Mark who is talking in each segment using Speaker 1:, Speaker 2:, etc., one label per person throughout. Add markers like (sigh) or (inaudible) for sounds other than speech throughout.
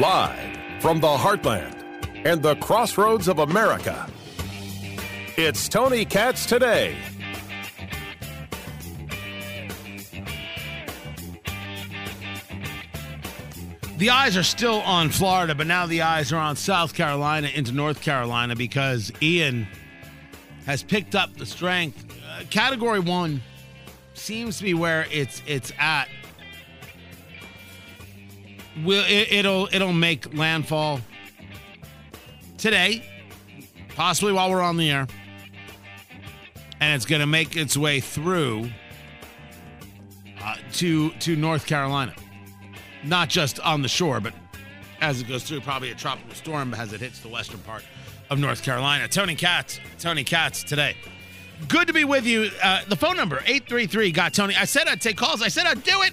Speaker 1: Live from the heartland and the crossroads of America, it's Tony Katz today.
Speaker 2: The eyes are still on Florida, but now the eyes are on South Carolina into North Carolina because Ian has picked up the strength. Uh, category one seems to be where it's it's at. Will it, it'll it'll make landfall today, possibly while we're on the air, and it's going to make its way through uh, to to North Carolina not just on the shore, but as it goes through, probably a tropical storm as it hits the western part of North Carolina. Tony Katz, Tony Katz today. Good to be with you. Uh, the phone number, 833 got Tony. I said I'd take calls. I said I'd do it.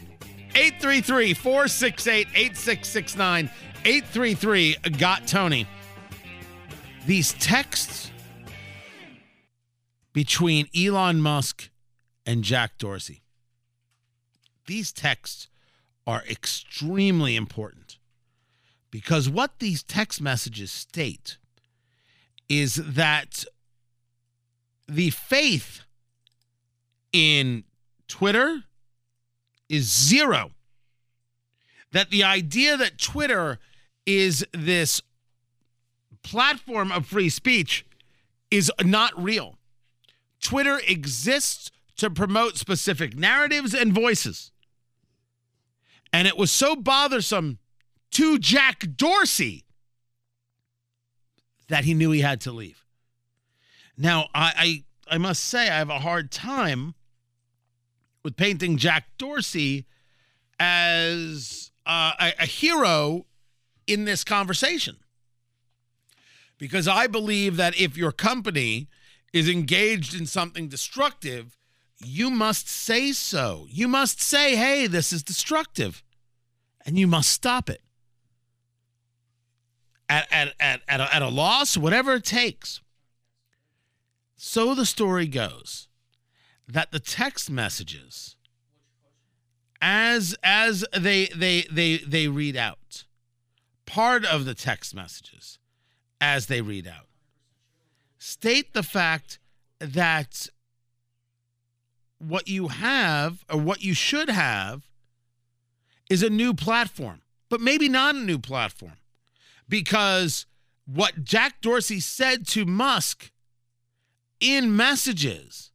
Speaker 2: 833 468 8669. 833 got Tony. These texts between Elon Musk and Jack Dorsey. These texts are extremely important because what these text messages state is that the faith in Twitter is zero. That the idea that Twitter is this platform of free speech is not real. Twitter exists to promote specific narratives and voices. And it was so bothersome to Jack Dorsey that he knew he had to leave. Now, I, I, I must say, I have a hard time with painting Jack Dorsey as uh, a, a hero in this conversation. Because I believe that if your company is engaged in something destructive, you must say so. You must say, hey, this is destructive. And you must stop it. At, at, at, at, a, at a loss, whatever it takes. So the story goes that the text messages, as as they they they they read out, part of the text messages, as they read out, state the fact that what you have or what you should have is a new platform, but maybe not a new platform because what Jack Dorsey said to Musk in messages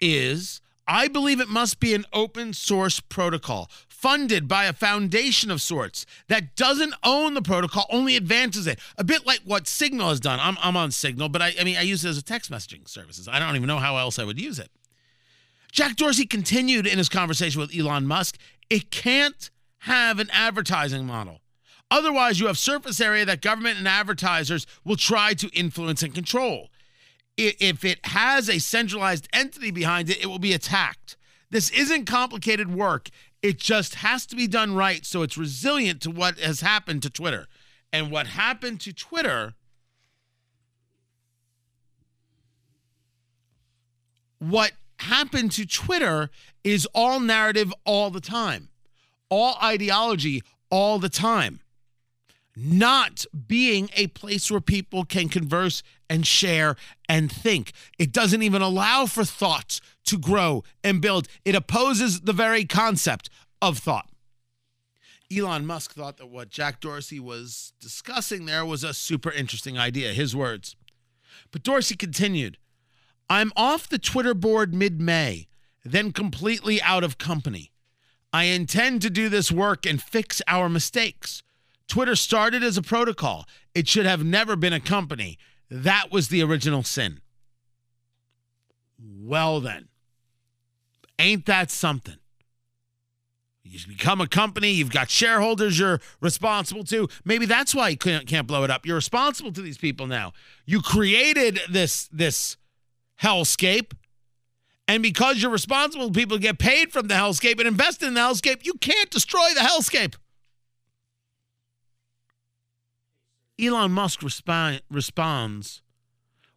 Speaker 2: is I believe it must be an open source protocol funded by a foundation of sorts that doesn't own the protocol, only advances it. A bit like what Signal has done. I'm, I'm on Signal, but I, I mean, I use it as a text messaging services. I don't even know how else I would use it. Jack Dorsey continued in his conversation with Elon Musk. It can't have an advertising model. Otherwise, you have surface area that government and advertisers will try to influence and control. If it has a centralized entity behind it, it will be attacked. This isn't complicated work. It just has to be done right so it's resilient to what has happened to Twitter. And what happened to Twitter what happened to Twitter is all narrative all the time, all ideology all the time, not being a place where people can converse and share and think. It doesn't even allow for thoughts to grow and build, it opposes the very concept of thought. Elon Musk thought that what Jack Dorsey was discussing there was a super interesting idea, his words. But Dorsey continued I'm off the Twitter board mid May, then completely out of company. I intend to do this work and fix our mistakes. Twitter started as a protocol, it should have never been a company. That was the original sin. Well, then, ain't that something? You become a company, you've got shareholders you're responsible to. Maybe that's why you can't blow it up. You're responsible to these people now. You created this this hellscape. And because you're responsible, people get paid from the hellscape and invest in the hellscape. You can't destroy the hellscape. Elon Musk responds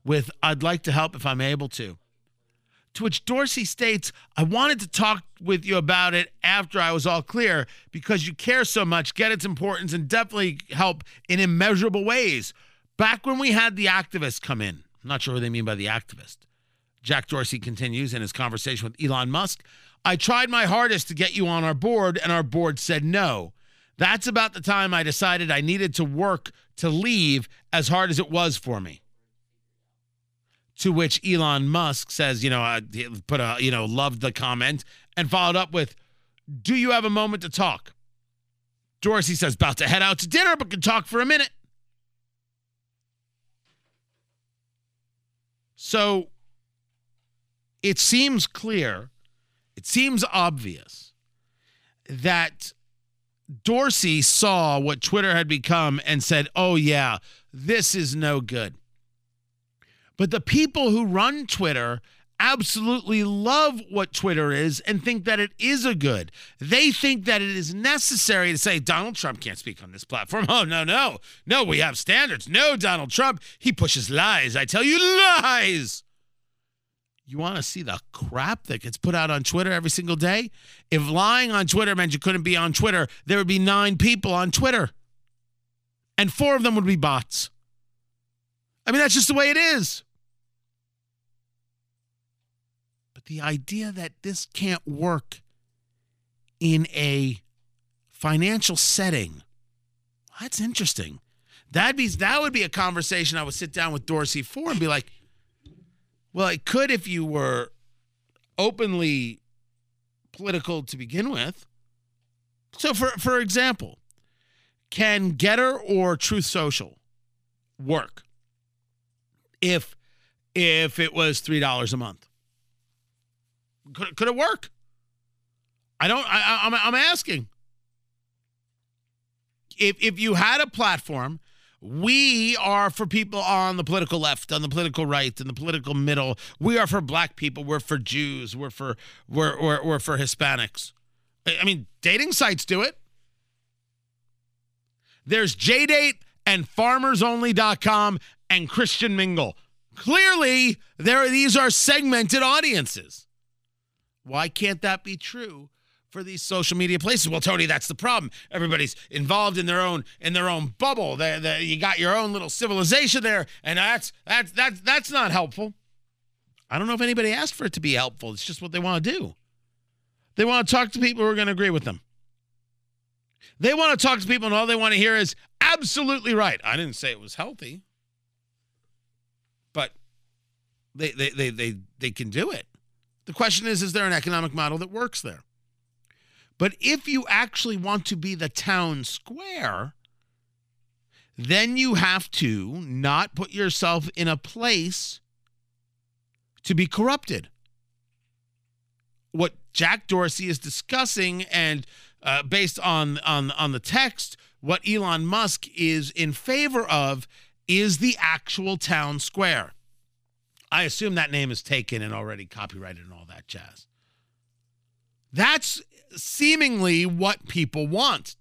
Speaker 2: with, I'd like to help if I'm able to. To which Dorsey states, I wanted to talk with you about it after I was all clear because you care so much, get its importance, and definitely help in immeasurable ways. Back when we had the activists come in, I'm not sure what they mean by the activist. Jack Dorsey continues in his conversation with Elon Musk. I tried my hardest to get you on our board, and our board said no. That's about the time I decided I needed to work to leave as hard as it was for me. To which Elon Musk says, you know, uh, put a, you know, loved the comment and followed up with, Do you have a moment to talk? Dorsey says, About to head out to dinner, but can talk for a minute. So it seems clear, it seems obvious that Dorsey saw what Twitter had become and said, oh, yeah, this is no good. But the people who run Twitter absolutely love what Twitter is and think that it is a good. They think that it is necessary to say Donald Trump can't speak on this platform. (laughs) Oh, no, no. No, we have standards. No, Donald Trump, he pushes lies. I tell you, lies. You want to see the crap that gets put out on Twitter every single day? If lying on Twitter meant you couldn't be on Twitter, there would be nine people on Twitter, and four of them would be bots. I mean, that's just the way it is. But the idea that this can't work in a financial setting, that's interesting. That'd be that would be a conversation I would sit down with Dorsey for and be like, well, it could if you were openly political to begin with. So, for for example, can Gettr or Truth Social work if if it was three dollars a month? Could could it work? I don't. I, I'm I'm asking. If if you had a platform we are for people on the political left, on the political right, and the political middle. We are for black people. We're for Jews. We're for we're we're, we're for Hispanics. I mean, dating sites do it. There's JDate and farmersonly.com and Christian Mingle. Clearly, there these are segmented audiences. Why can't that be true for these social media places. Well, Tony, that's the problem. Everybody's involved in their own in their own bubble. You got your own little civilization there, and that's that's that's that's not helpful. I don't know if anybody asked for it to be helpful. It's just what they want to do. They want to talk to people who are going to agree with them. They want to talk to people, and all they want to hear is absolutely right. I didn't say it was healthy, but they they they they, they can do it. The question is, is there an economic model that works there? But if you actually want to be the town square, then you have to not put yourself in a place to be corrupted. What Jack Dorsey is discussing, and uh, based on, on, on the text, what Elon Musk is in favor of is the actual town square. I assume that name is taken and already copyrighted and all that jazz. That's seemingly what people want,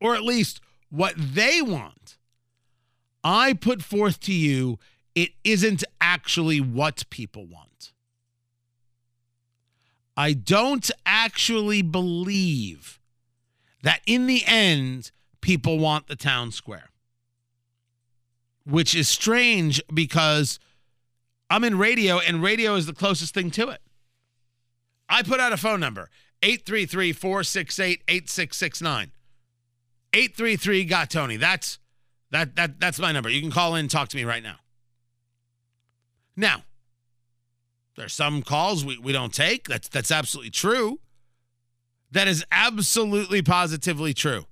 Speaker 2: or at least what they want. I put forth to you, it isn't actually what people want. I don't actually believe that in the end, people want the town square, which is strange because I'm in radio and radio is the closest thing to it. I put out a phone number 833 468 8669. 833 got Tony. That's that that that's my number. You can call in and talk to me right now. Now, there's some calls we, we don't take. That's that's absolutely true. That is absolutely positively true.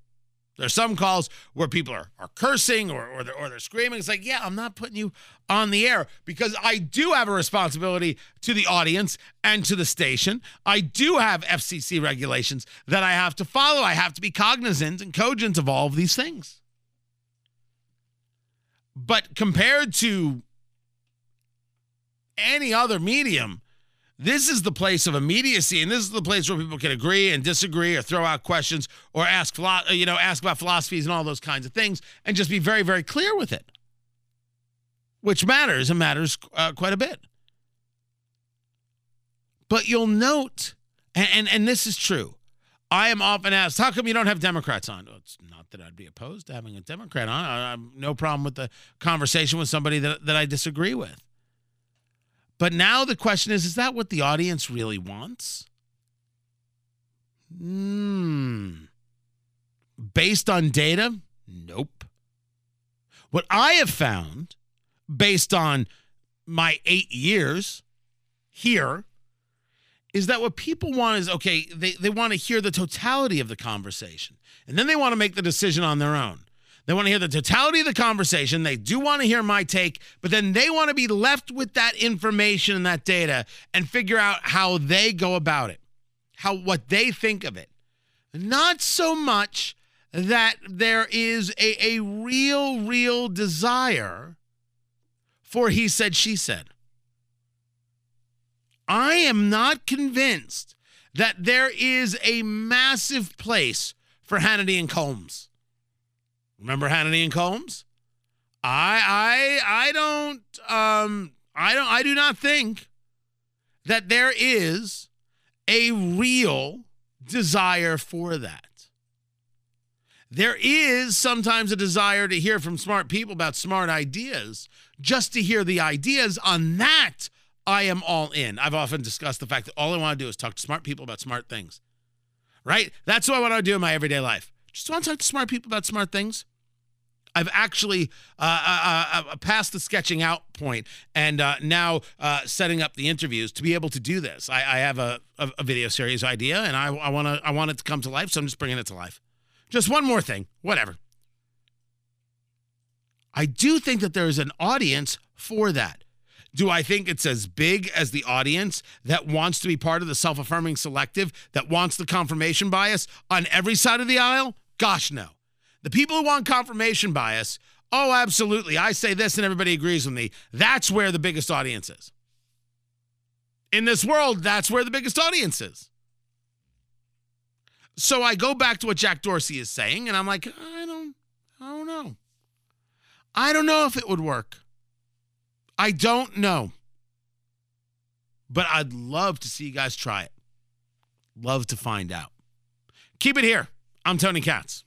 Speaker 2: There's some calls where people are, are cursing or, or, they're, or they're screaming. It's like, yeah, I'm not putting you on the air because I do have a responsibility to the audience and to the station. I do have FCC regulations that I have to follow. I have to be cognizant and cogent of all of these things. But compared to any other medium, this is the place of immediacy, and this is the place where people can agree and disagree, or throw out questions, or ask, you know, ask about philosophies and all those kinds of things, and just be very, very clear with it, which matters and matters uh, quite a bit. But you'll note, and, and, and this is true. I am often asked, how come you don't have Democrats on? Well, it's not that I'd be opposed to having a Democrat on. I, have no problem with the conversation with somebody that, that I disagree with. But now the question is, is that what the audience really wants? Hmm. Based on data? Nope. What I have found, based on my eight years here, is that what people want is okay, they, they want to hear the totality of the conversation. And then they want to make the decision on their own. They want to hear the totality of the conversation. They do want to hear my take, but then they want to be left with that information and that data and figure out how they go about it, how what they think of it. Not so much that there is a, a real, real desire for he said, she said. I am not convinced that there is a massive place for Hannity and Colmes. Remember Hannity and Colmes? I I I don't um I don't I do not think that there is a real desire for that. There is sometimes a desire to hear from smart people about smart ideas, just to hear the ideas. On that, I am all in. I've often discussed the fact that all I want to do is talk to smart people about smart things, right? That's what I want to do in my everyday life. Just want to talk to smart people about smart things. I've actually uh, uh, uh, uh passed the sketching out point and uh, now setting up the interviews to be able to do this. I, I have a, a, a, video series idea and I, I want to I want it to come to life, so I'm just bringing it to life. Just one more thing, whatever. I do think that there is an audience for that. Do I think it's as big as the audience that wants to be part of the self affirming selective, that wants the confirmation bias on every side of the aisle? Gosh, no. The people who want confirmation bias, oh, absolutely. I say this and everybody agrees with me. That's where the biggest audience is. In this world, that's where the biggest audience is. So I go back to what Jack Dorsey is saying, and I'm like, I don't, I don't know. I don't know if it would work. I don't know. But I'd love to see you guys try it. Love to find out. Keep it here. I'm Tony Katz.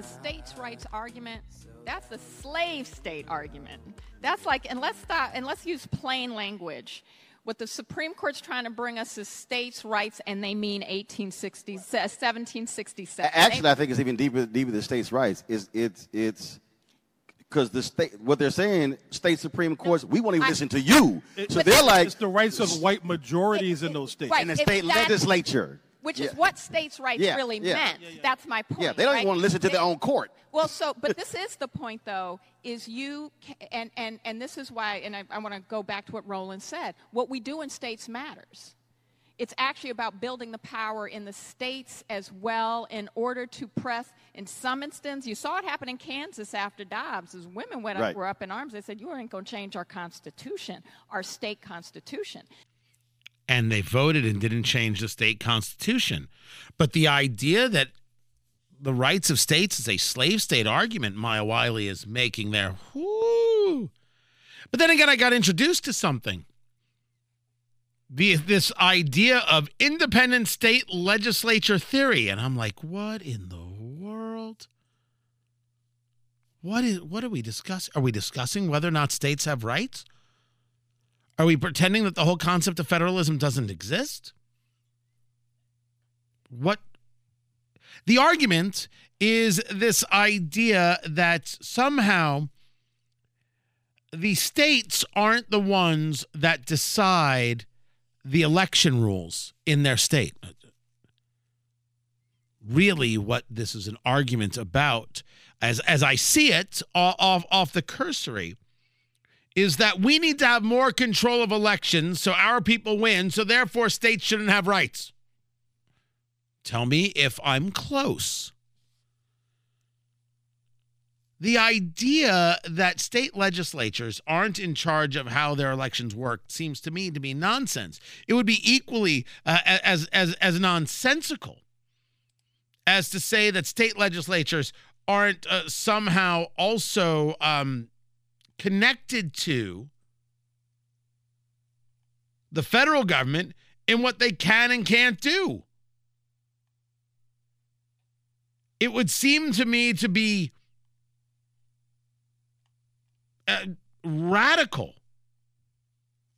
Speaker 3: Is. A states' rights argument. That's the slave state argument. That's like, and let's stop, and let's use plain language. What the Supreme Court's trying to bring us is states' rights, and they mean 1860, 1767.
Speaker 4: Actually, I think it's even deeper, deeper than states' rights. It's, it's, it's because the state, what they're saying, state supreme courts, we won't even I, listen to you.
Speaker 5: It, so they're like, it's the rights of white majorities it, in those states,
Speaker 3: right,
Speaker 4: in the state legislature
Speaker 3: which yeah. is what states' rights
Speaker 4: yeah,
Speaker 3: really
Speaker 4: yeah.
Speaker 3: meant. That's my point.
Speaker 4: Yeah, they don't
Speaker 3: right?
Speaker 4: even want to listen to
Speaker 3: they,
Speaker 4: their own court.
Speaker 3: Well, so, but this is the point, though, is you, and, and, and this is why, and I, I want to go back to what Roland said. What we do in states matters. It's actually about building the power in the states as well in order to press. In some instances, you saw it happen in Kansas after Dobbs, as women went
Speaker 4: right.
Speaker 3: up, were up in arms. They said, "You ain't going to change our constitution, our state constitution."
Speaker 2: And they voted and didn't change the state constitution. But the idea that the rights of states is a slave state argument Maya Wiley is making there. Whoo. But then again, I got introduced to something. The, this idea of independent state legislature theory. And I'm like, what in the world? What is what are we discussing? Are we discussing whether or not states have rights? Are we pretending that the whole concept of federalism doesn't exist? What the argument is this idea that somehow the states aren't the ones that decide the election rules in their state. Really, what this is an argument about, as as I see it off off the cursory, is that we need to have more control of elections so our people win, so therefore states shouldn't have rights. Tell me if I'm close. The idea that state legislatures aren't in charge of how their elections work seems to me to be nonsense. It would be equally uh, as as as nonsensical as to say that state legislatures aren't uh, somehow also um, connected to the federal government in what they can and can't do. It would seem to me to be uh, radical,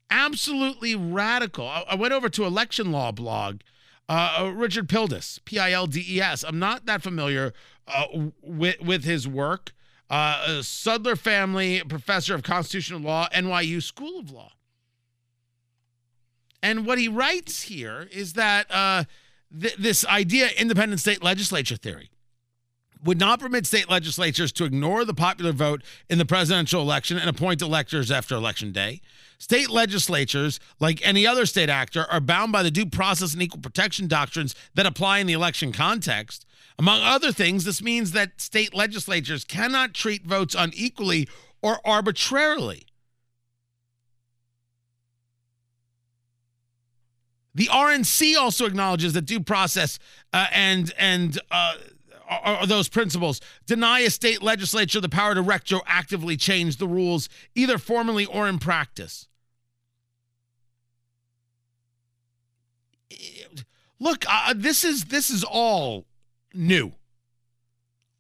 Speaker 2: absolutely radical. I, I, went over to election law blog. Uh, uh Richard Pildes, P I L D E S. I'm not that familiar uh, with with his work. Uh, Sudler family, professor of constitutional law, NYU School of Law. And what he writes here is that uh, th- this idea, independent state legislature theory, would not permit state legislatures to ignore the popular vote in the presidential election and appoint electors after election day. State legislatures, like any other state actor, are bound by the due process and equal protection doctrines that apply in the election context. Among other things, this means that state legislatures cannot treat votes unequally or arbitrarily. The RNC also acknowledges that due process uh, and and uh, are those principles deny a state legislature the power to retroactively change the rules, either formally or in practice. Look, uh, this is this is all new.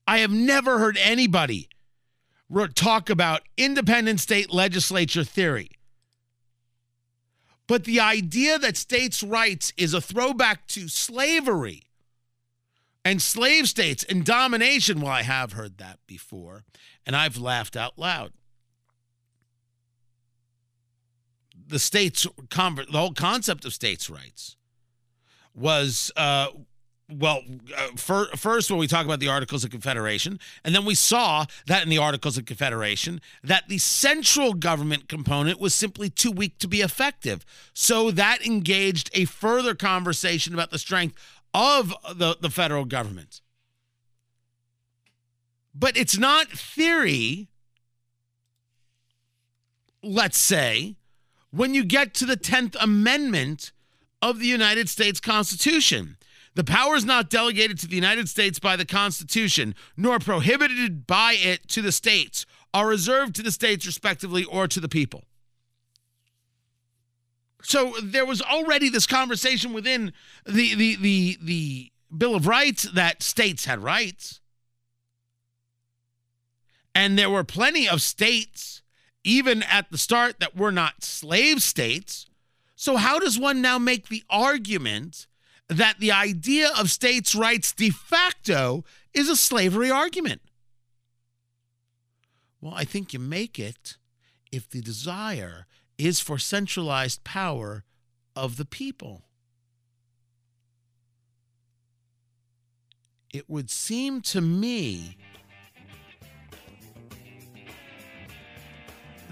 Speaker 2: I have never heard anybody talk about independent state legislature theory. But the idea that states' rights is a throwback to slavery and slave states and domination, well, I have heard that before, and I've laughed out loud. The states, the whole concept of states' rights was uh, well, uh, first, when we talk about the Articles of Confederation, and then we saw that in the Articles of Confederation, that the central government component was simply too weak to be effective. So that engaged a further conversation about the strength of the, the federal government. But it's not theory, let's say, when you get to the 10th Amendment of the United States Constitution. The power is not delegated to the United States by the Constitution, nor prohibited by it to the states, are reserved to the states respectively or to the people. So there was already this conversation within the the the the Bill of Rights that states had rights. And there were plenty of states, even at the start, that were not slave states. So, how does one now make the argument that the idea of states' rights de facto is a slavery argument. Well, I think you make it if the desire is for centralized power of the people. It would seem to me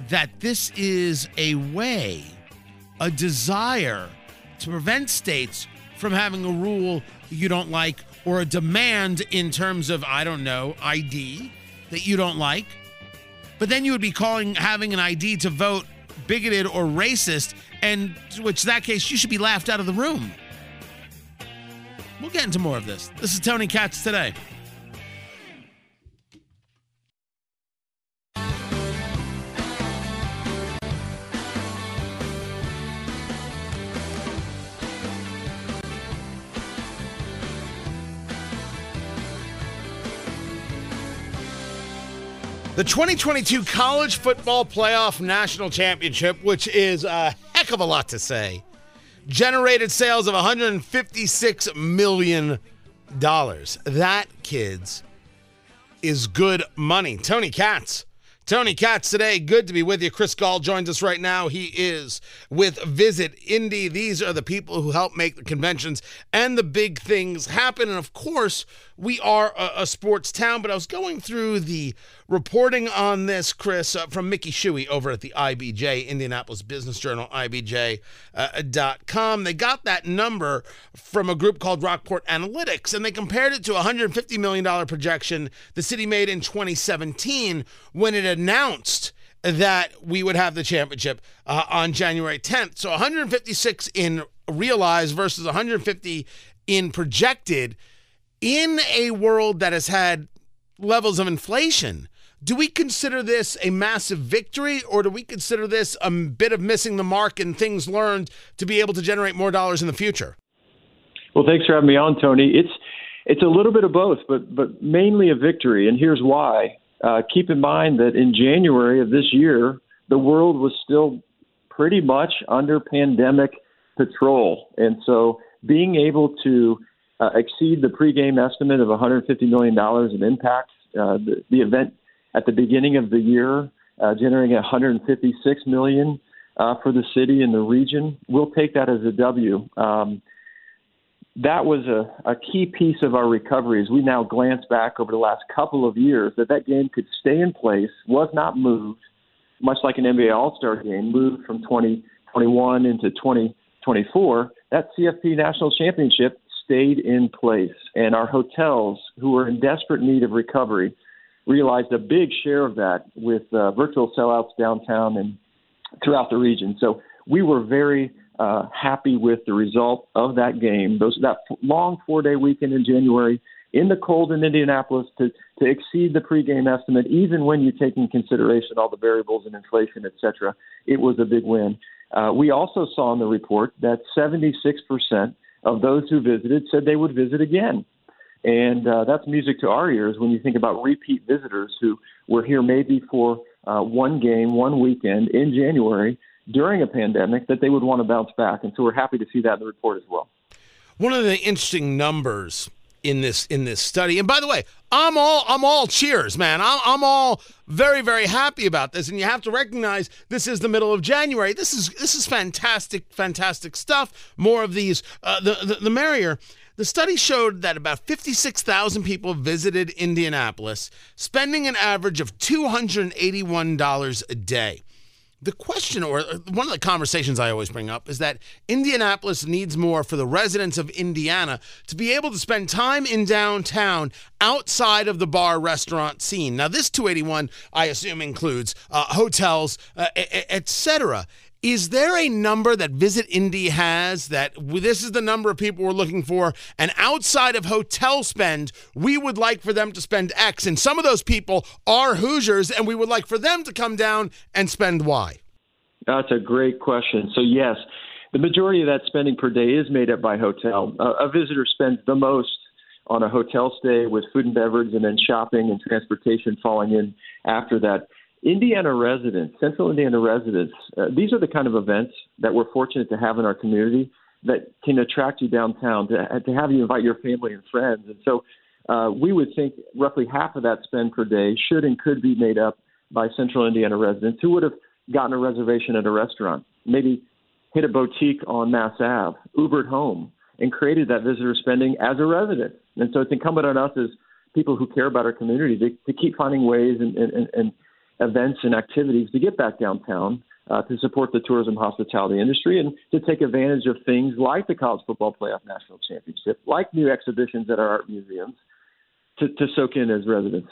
Speaker 2: that this is a way, a desire to prevent states from having a rule you don't like or a demand in terms of, I don't know, ID that you don't like. But then you would be calling having an ID to vote bigoted or racist, and which that case you should be laughed out of the room. We'll get into more of this. This is Tony Katz today. The 2022 College Football Playoff National Championship, which is a heck of a lot to say, generated sales of $156 million. That, kids, is good money. Tony Katz Tony Katz today. Good to be with you. Chris Gahl joins us right now. He is with Visit Indy. These are the people who help make the conventions and the big things happen. And of course, we are a, a sports town. But I was going through the reporting on this, Chris, uh, from Mickey Shuey over at the IBJ, Indianapolis Business Journal, IBJ.com. Uh, they got that number from a group called Rockport Analytics, and they compared it to a $150 million projection the city made in 2017 when it announced that we would have the championship uh, on January 10th. So 156 in realized versus 150 in projected in a world that has had levels of inflation. Do we consider this a massive victory or do we consider this a bit of missing the mark and things learned to be able to generate more dollars in the future?
Speaker 6: Well, thanks for having me on, Tony. It's it's a little bit of both, but but mainly a victory, and here's why. Uh, keep in mind that in January of this year, the world was still pretty much under pandemic patrol. And so being able to uh, exceed the pregame estimate of $150 million in impact, uh, the, the event at the beginning of the year, uh, generating 156 million uh, for the city and the region. We'll take that as a W. Um, that was a, a key piece of our recovery as we now glance back over the last couple of years that that game could stay in place, was not moved, much like an NBA All-Star game, moved from 2021 into 2024. That CFP National Championship stayed in place, and our hotels, who were in desperate need of recovery, realized a big share of that with uh, virtual sellouts downtown and throughout the region. So we were very uh, happy with the result of that game. Those that long four day weekend in January in the cold in Indianapolis to to exceed the pregame estimate, even when you take in consideration all the variables and inflation, et cetera. It was a big win. Uh, we also saw in the report that 76% of those who visited said they would visit again. And uh, that's music to our ears when you think about repeat visitors who were here maybe for uh, one game, one weekend in January, during a pandemic that they would want to bounce back. And so we're happy to see that in the report as well.
Speaker 2: One of the interesting numbers in this in this study, and by the way, I'm all I'm all cheers, man. I'm, I'm all very very happy about this, and you have to recognize this is the middle of January. This is this is fantastic fantastic stuff. More of these, uh, the, the the merrier. The study showed that about 56,000 people visited Indianapolis, spending an average of $281 a day the question or uh, one of the conversations I always bring up is that Indianapolis needs more for the residents of Indiana to be able to spend time in downtown outside of the bar restaurant scene. Now this 281 I assume includes uh, hotels, uh, etc. Is there a number that Visit Indy has that this is the number of people we're looking for? And outside of hotel spend, we would like for them to spend X. And some of those people are Hoosiers, and we would like for them to come down and spend Y.
Speaker 6: That's a great question. So, yes, the majority of that spending per day is made up by hotel. A visitor spends the most on a hotel stay with food and beverage and then shopping and transportation falling in after that. Indiana residents, Central Indiana residents, uh, these are the kind of events that we're fortunate to have in our community that can attract you downtown to, to have you invite your family and friends. And so uh, we would think roughly half of that spend per day should and could be made up by Central Indiana residents who would have gotten a reservation at a restaurant, maybe hit a boutique on Mass Ave, Ubered home, and created that visitor spending as a resident. And so it's incumbent on us as people who care about our community to, to keep finding ways and, and, and events and activities to get back downtown uh, to support the tourism hospitality industry and to take advantage of things like the College Football Playoff National Championship, like new exhibitions at our art museums, to, to soak in as residents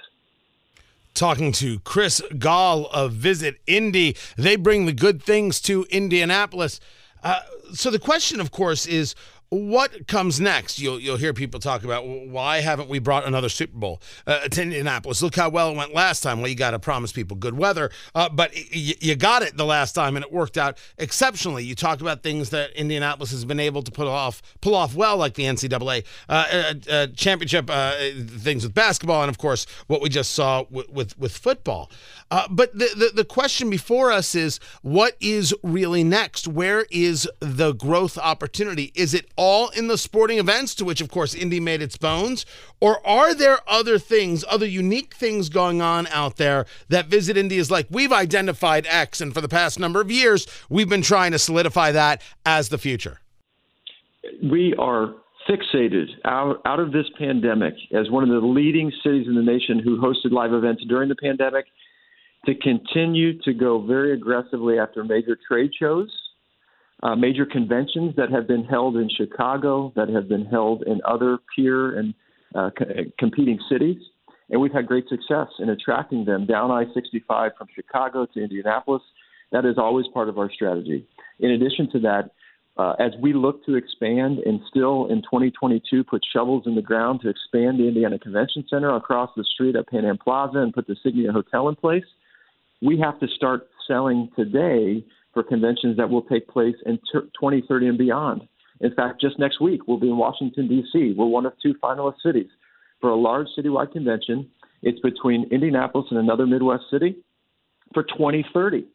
Speaker 2: talking to Chris Gahl of Visit Indy. They bring the good things to Indianapolis. Uh, so the question, of course, is what comes next? You'll you'll hear people talk about why haven't we brought another Super Bowl uh, to Indianapolis? Look how well it went last time. Well, you got to promise people good weather, uh, but y- you got it the last time, and it worked out exceptionally. You talked about things that Indianapolis has been able to pull off pull off well, like the NCAA uh, uh, uh, championship uh, things with basketball, and of course what we just saw with with, with football. Uh, but the, the, the question before us is what is really next? Where is the growth opportunity? Is it all in the sporting events, to which, of course, Indy made its bones? Or are there other things, other unique things going on out there that Visit Indy is like, we've identified X, and for the past number of years, we've been trying to solidify that as the future?
Speaker 6: We are fixated out, out of this pandemic as one of the leading cities in the nation who hosted live events during the pandemic to continue to go very aggressively after major trade shows, uh, major conventions that have been held in Chicago, that have been held in other peer and uh, co- competing cities. And we've had great success in attracting them down I 65 from Chicago to Indianapolis. That is always part of our strategy. In addition to that, uh, as we look to expand and still in 2022 put shovels in the ground to expand the Indiana Convention Center across the street at Pan Am Plaza and put the Signia Hotel in place, we have to start selling today for conventions that will take place in 2030 and beyond. In fact, just next week, we'll be in Washington, D.C. We're one of two finalist cities for a large citywide convention. It's between Indianapolis and another Midwest city for 2030.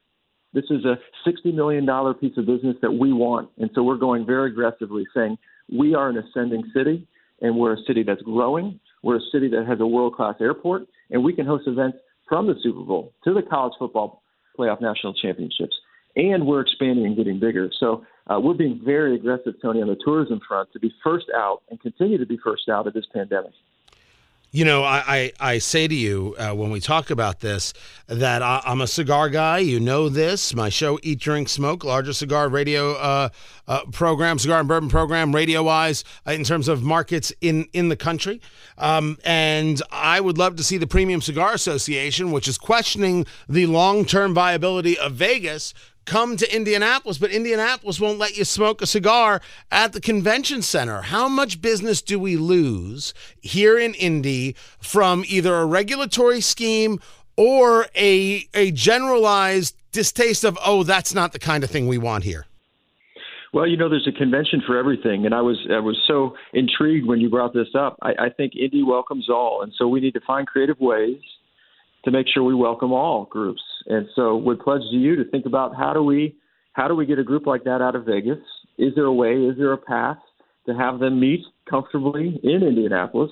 Speaker 6: This is a $60 million piece of business that we want. And so we're going very aggressively saying we are an ascending city and we're a city that's growing. We're a city that has a world class airport and we can host events from the Super Bowl to the college football playoff national championships. And we're expanding and getting bigger. So uh, we're being very aggressive, Tony, on the tourism front to be first out and continue to be first out of this pandemic.
Speaker 2: You know, I, I, I, say to you uh, when we talk about this that I, am a cigar guy. You know this. My show, Eat, Drink, Smoke, largest cigar radio uh, uh, program, cigar and bourbon program, radio wise, uh, in terms of markets in, in the country. Um, and I would love to see the Premium Cigar Association, which is questioning the long term viability of Vegas, come to Indianapolis, but Indianapolis won't let you smoke a cigar at the convention center. How much business do we lose here in Indy from either a regulatory scheme or a a generalized distaste of oh that's not the kind of thing we want here?
Speaker 6: Well, you know, there's a convention for everything, and I was I was so intrigued when you brought this up. I, I think Indy welcomes all, and so we need to find creative ways to make sure we welcome all groups. And so, would pledge to you to think about how do we how do we get a group like that out of Vegas? Is there a way? Is there a path to have them meet comfortably in Indianapolis,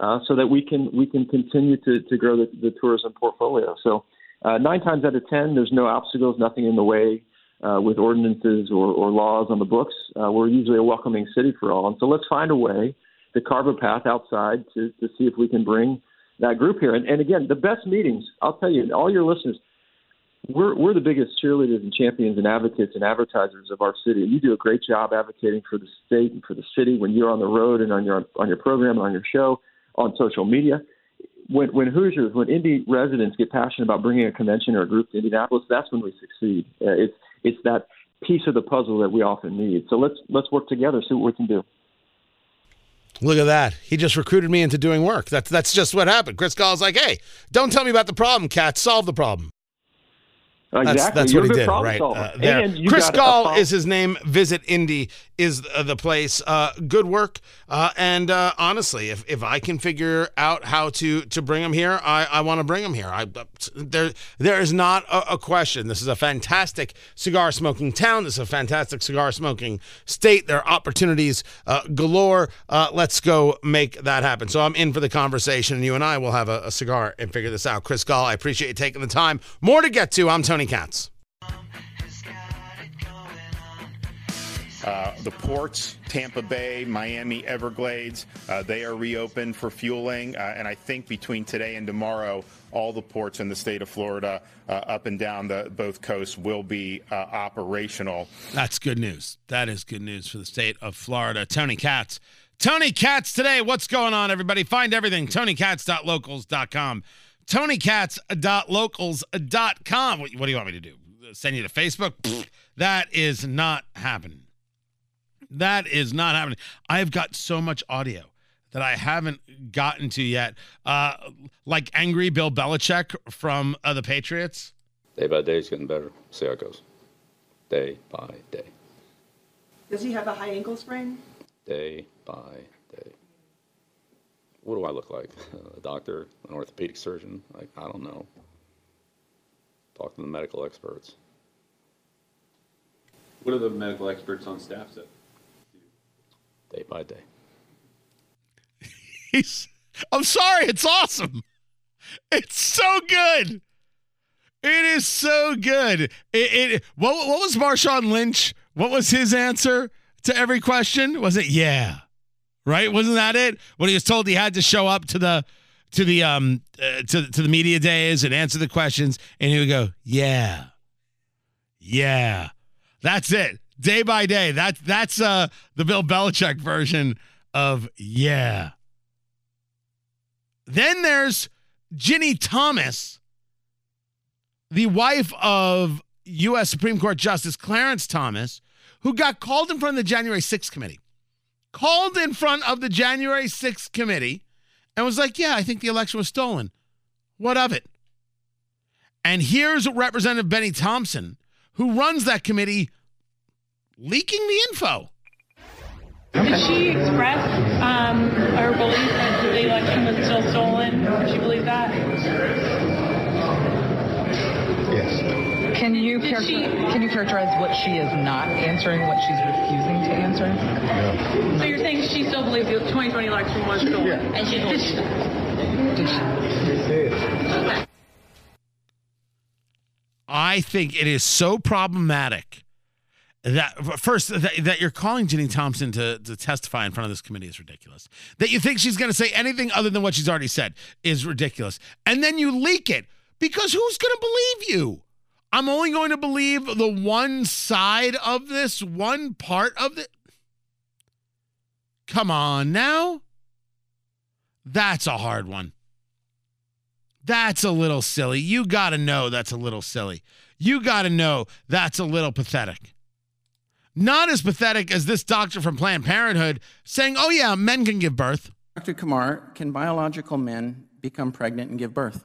Speaker 6: uh, so that we can we can continue to to grow the, the tourism portfolio? So, uh, nine times out of ten, there's no obstacles, nothing in the way. Uh, with ordinances or, or laws on the books, uh, we're usually a welcoming city for all. And so let's find a way to carve a path outside to, to see if we can bring that group here. And, and again, the best meetings, I'll tell you, all your listeners, we're, we're the biggest cheerleaders and champions and advocates and advertisers of our city. And you do a great job advocating for the state and for the city when you're on the road and on your on your program, on your show, on social media. When, when Hoosiers, when Indy residents get passionate about bringing a convention or a group to Indianapolis, that's when we succeed. Uh, it's it's that piece of the puzzle that we often need. So let's let's work together, see what we can do.
Speaker 2: Look at that. He just recruited me into doing work. That's that's just what happened. Chris Gahl's like, hey, don't tell me about the problem, cat. Solve the problem.
Speaker 6: Exactly.
Speaker 2: That's, that's what he did, right? Uh, there. Chris Gahl is his name. Visit Indy is the place. Uh, good work. Uh, and uh, honestly, if, if I can figure out how to to bring them here, I, I want to bring them here. I, there there is not a, a, question. This is a fantastic cigar smoking town. This is a fantastic cigar smoking state. There are opportunities uh, galore. Uh, let's go make that happen. So I'm in for the conversation, and you and I will have a, a cigar and figure this out. Chris Gahl, I appreciate you taking the time. More to get to. I'm Tony Katz.
Speaker 7: Uh, the ports, Tampa Bay, Miami, Everglades, uh, they are reopened for fueling. Uh, and I think between today and tomorrow, all the ports in the state of Florida, uh, up and down the both coasts, will be uh, operational.
Speaker 2: That's good news. That is good news for the state of Florida. Tony Katz. Tony Katz today. What's going on, everybody? Find everything. TonyKatz.locals.com. TonyKatz.locals.com. What, what do you want me to do? Send you to Facebook? that is not happening. That is not happening. I've got so much audio that I haven't gotten to yet. Uh, like angry Bill Belichick from uh, the Patriots.
Speaker 8: Day by day, it's getting better. See how it goes. Day by day.
Speaker 9: Does he have a high ankle sprain?
Speaker 8: Day by day. What do I look like? (laughs) A doctor, an orthopedic surgeon? Like I don't know. Talk to the medical experts.
Speaker 10: What do the medical experts on staff say?
Speaker 8: By day. (laughs)
Speaker 2: He's, I'm sorry, it's awesome. It's so good. It is so good. It, it what, what was Marshawn Lynch? What was his answer to every question? Was it yeah? Right? Wasn't that it? When he was told he had to show up to the to the um uh, to to the media days and answer the questions, and he would go yeah, yeah. That's it. Day by day. That that's uh the Bill Belichick version of yeah. Then there's Ginni Thomas, the wife of U.S. Supreme Court Justice Clarence Thomas, who got called in front of the January 6th committee. Called in front of the January 6th committee and was like, Yeah, I think the election was stolen. What of it? And here's Representative Bennie Thompson, who runs that committee, leaking the info.
Speaker 11: Did she express um, her belief that the election was still stolen? Did she believe that?
Speaker 12: Yes. Can you
Speaker 11: Did
Speaker 12: character-
Speaker 11: she-
Speaker 12: can you characterize what she is not answering, what she's refusing to answer?
Speaker 11: So you're saying she still believes the 2020 election was stolen?
Speaker 12: Yeah.
Speaker 11: And she did she?
Speaker 12: Did she?
Speaker 2: I think it is so problematic that first that, that you're calling Ginni Thompson to, to testify in front of this committee is ridiculous. That you think she's going to say anything other than what she's already said is ridiculous. And then you leak it because who's going to believe you? I'm only going to believe the one side of this, one part of it. Come on now. That's a hard one. That's a little silly. You got to know that's a little silly. You got to know that's a little pathetic. Not as pathetic as this doctor from Planned Parenthood saying, oh, yeah, men can give birth.
Speaker 13: Dr. Kumar, can biological men become pregnant and give birth?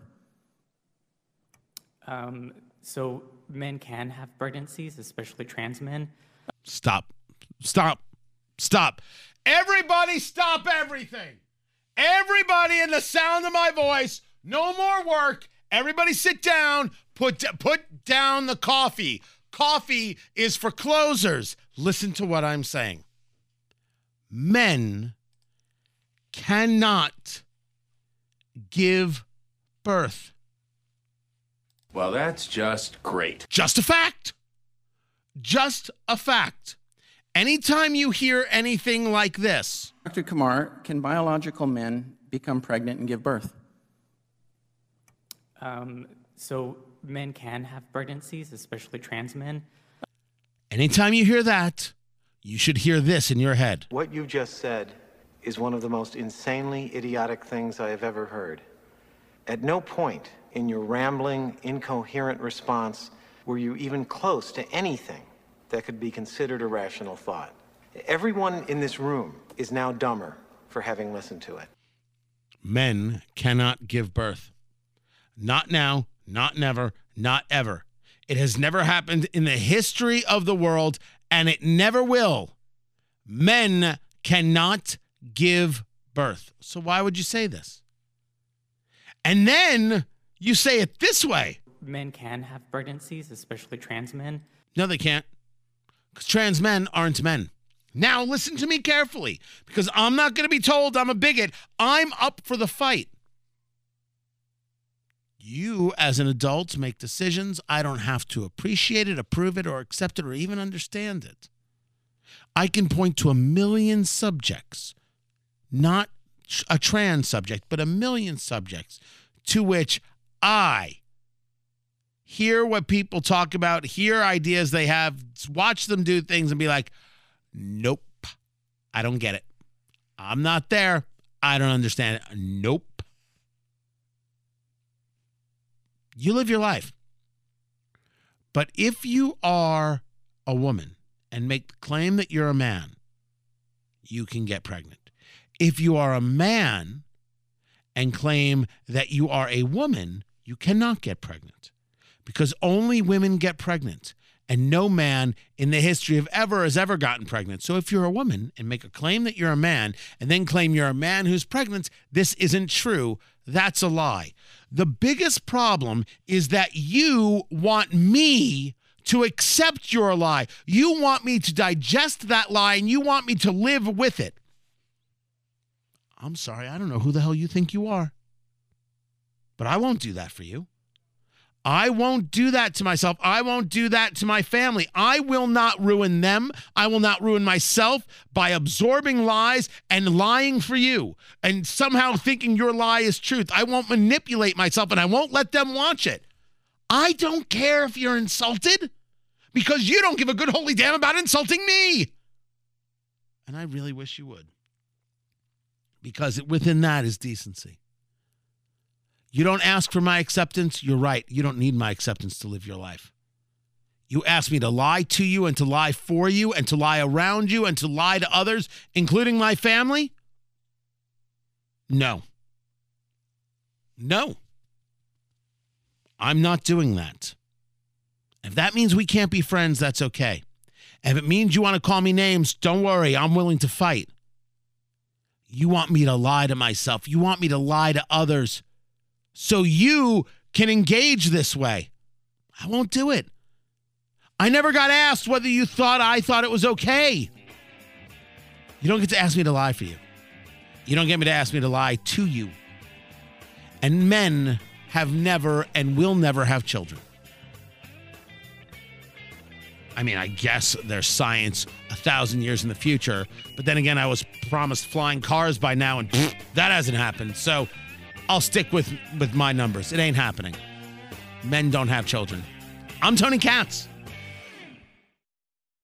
Speaker 14: Um, so men can have pregnancies, especially trans men.
Speaker 2: Stop. Stop. Stop. Everybody stop everything. Everybody in the sound of my voice, no more work. Everybody sit down. Put put down the coffee. Coffee is for closers. Listen to what I'm saying. Men cannot give birth.
Speaker 15: Well, that's just great.
Speaker 2: Just a fact. Just a fact. Anytime you hear anything like this,
Speaker 13: Dr. Kumar, can biological men become pregnant and give birth?
Speaker 14: Um, so men can have pregnancies, especially trans men.
Speaker 2: anytime you hear that, you should hear this in your head.
Speaker 16: What you just said is one of the most insanely idiotic things I have ever heard. At no point in your rambling, incoherent response were you even close to anything that could be considered a rational thought. Everyone in this room is now dumber for having listened to it.
Speaker 2: Men cannot give birth. Not now, not never, not ever. It has never happened in the history of the world, and it never will. Men cannot give birth. So, why would you say this? And then you say it this way
Speaker 14: Men can have pregnancies, especially trans men.
Speaker 2: No, they can't. Because trans men aren't men. Now, listen to me carefully, because I'm not going to be told I'm a bigot. I'm up for the fight. You, as an adult, make decisions. I don't have to appreciate it, approve it, or accept it, or even understand it. I can point to a million subjects, not a trans subject, but a million subjects to which I hear what people talk about, hear ideas they have, watch them do things, and be like, nope, I don't get it. I'm not there. I don't understand it. Nope. You live your life. But if you are a woman and make the claim that you're a man, you can get pregnant. If you are a man and claim that you are a woman, you cannot get pregnant because only women get pregnant and no man in the history of ever has ever gotten pregnant. So if you're a woman and make a claim that you're a man and then claim you're a man who's pregnant, this isn't true. That's a lie. The biggest problem is that you want me to accept your lie. You want me to digest that lie and you want me to live with it. I'm sorry, I don't know who the hell you think you are. But I won't do that for you. I won't do that to myself. I won't do that to my family. I will not ruin them. I will not ruin myself by absorbing lies and lying for you and somehow thinking your lie is truth. I won't manipulate myself and I won't let them watch it. I don't care if you're insulted because you don't give a good holy damn about insulting me. And I really wish you would because within that is decency. You don't ask for my acceptance. You're right. You don't need my acceptance to live your life. You ask me to lie to you and to lie for you and to lie around you and to lie to others, including my family? No. No. I'm not doing that. If that means we can't be friends, that's okay. If it means you want to call me names, don't worry. I'm willing to fight. You want me to lie to myself. You want me to lie to others so you can engage this way. I won't do it. I never got asked whether you thought I thought it was okay. You don't get to ask me to lie for you. You don't get me to ask me to lie to you. And men have never and will never have children. I mean, I guess there's science a thousand years in the future, but then again, I was promised flying cars by now, and (laughs) that hasn't happened. So I'll stick with with my numbers. It ain't happening. Men don't have children. I'm Tony Katz.